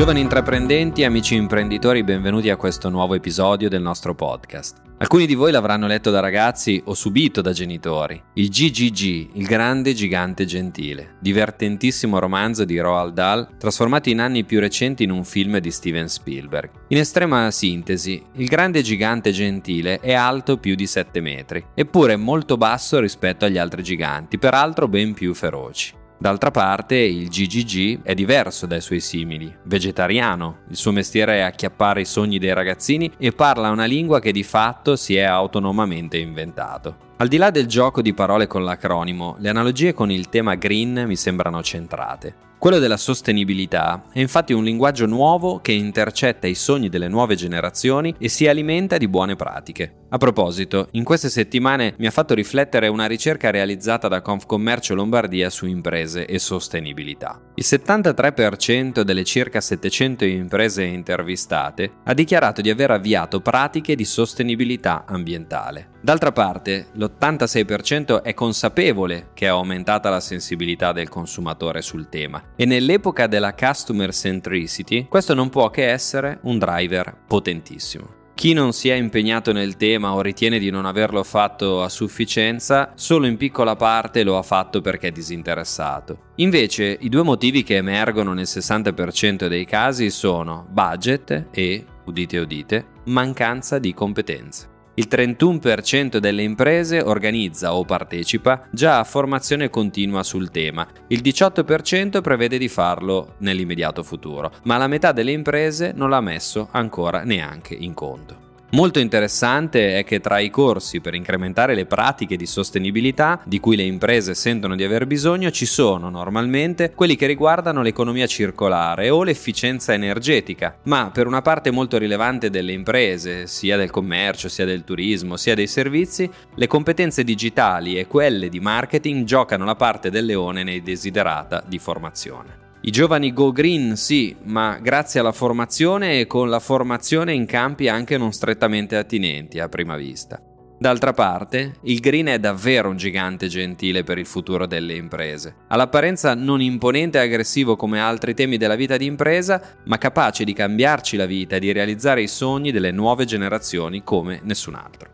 Giovani intraprendenti, amici imprenditori, benvenuti a questo nuovo episodio del nostro podcast. Alcuni di voi l'avranno letto da ragazzi o subito da genitori. Il GGG, il grande gigante gentile, divertentissimo romanzo di Roald Dahl, trasformato in anni più recenti in un film di Steven Spielberg. In estrema sintesi, il grande gigante gentile è alto più di 7 metri, eppure molto basso rispetto agli altri giganti, peraltro ben più feroci. D'altra parte, il GGG è diverso dai suoi simili, vegetariano, il suo mestiere è acchiappare i sogni dei ragazzini e parla una lingua che di fatto si è autonomamente inventato. Al di là del gioco di parole con l'acronimo, le analogie con il tema green mi sembrano centrate. Quello della sostenibilità è infatti un linguaggio nuovo che intercetta i sogni delle nuove generazioni e si alimenta di buone pratiche. A proposito, in queste settimane mi ha fatto riflettere una ricerca realizzata da Confcommercio Lombardia su imprese e sostenibilità. Il 73% delle circa 700 imprese intervistate ha dichiarato di aver avviato pratiche di sostenibilità ambientale. D'altra parte, l'86% è consapevole che è aumentata la sensibilità del consumatore sul tema e nell'epoca della customer centricity questo non può che essere un driver potentissimo. Chi non si è impegnato nel tema o ritiene di non averlo fatto a sufficienza, solo in piccola parte lo ha fatto perché è disinteressato. Invece, i due motivi che emergono nel 60% dei casi sono budget e, udite udite, mancanza di competenze. Il 31% delle imprese organizza o partecipa già a formazione continua sul tema, il 18% prevede di farlo nell'immediato futuro, ma la metà delle imprese non l'ha messo ancora neanche in conto. Molto interessante è che tra i corsi per incrementare le pratiche di sostenibilità di cui le imprese sentono di aver bisogno ci sono normalmente quelli che riguardano l'economia circolare o l'efficienza energetica, ma per una parte molto rilevante delle imprese, sia del commercio, sia del turismo, sia dei servizi, le competenze digitali e quelle di marketing giocano la parte del leone nei desiderata di formazione. I giovani go green sì, ma grazie alla formazione e con la formazione in campi anche non strettamente attinenti a prima vista. D'altra parte, il green è davvero un gigante gentile per il futuro delle imprese. All'apparenza non imponente e aggressivo come altri temi della vita di impresa, ma capace di cambiarci la vita e di realizzare i sogni delle nuove generazioni come nessun altro.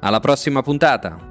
Alla prossima puntata!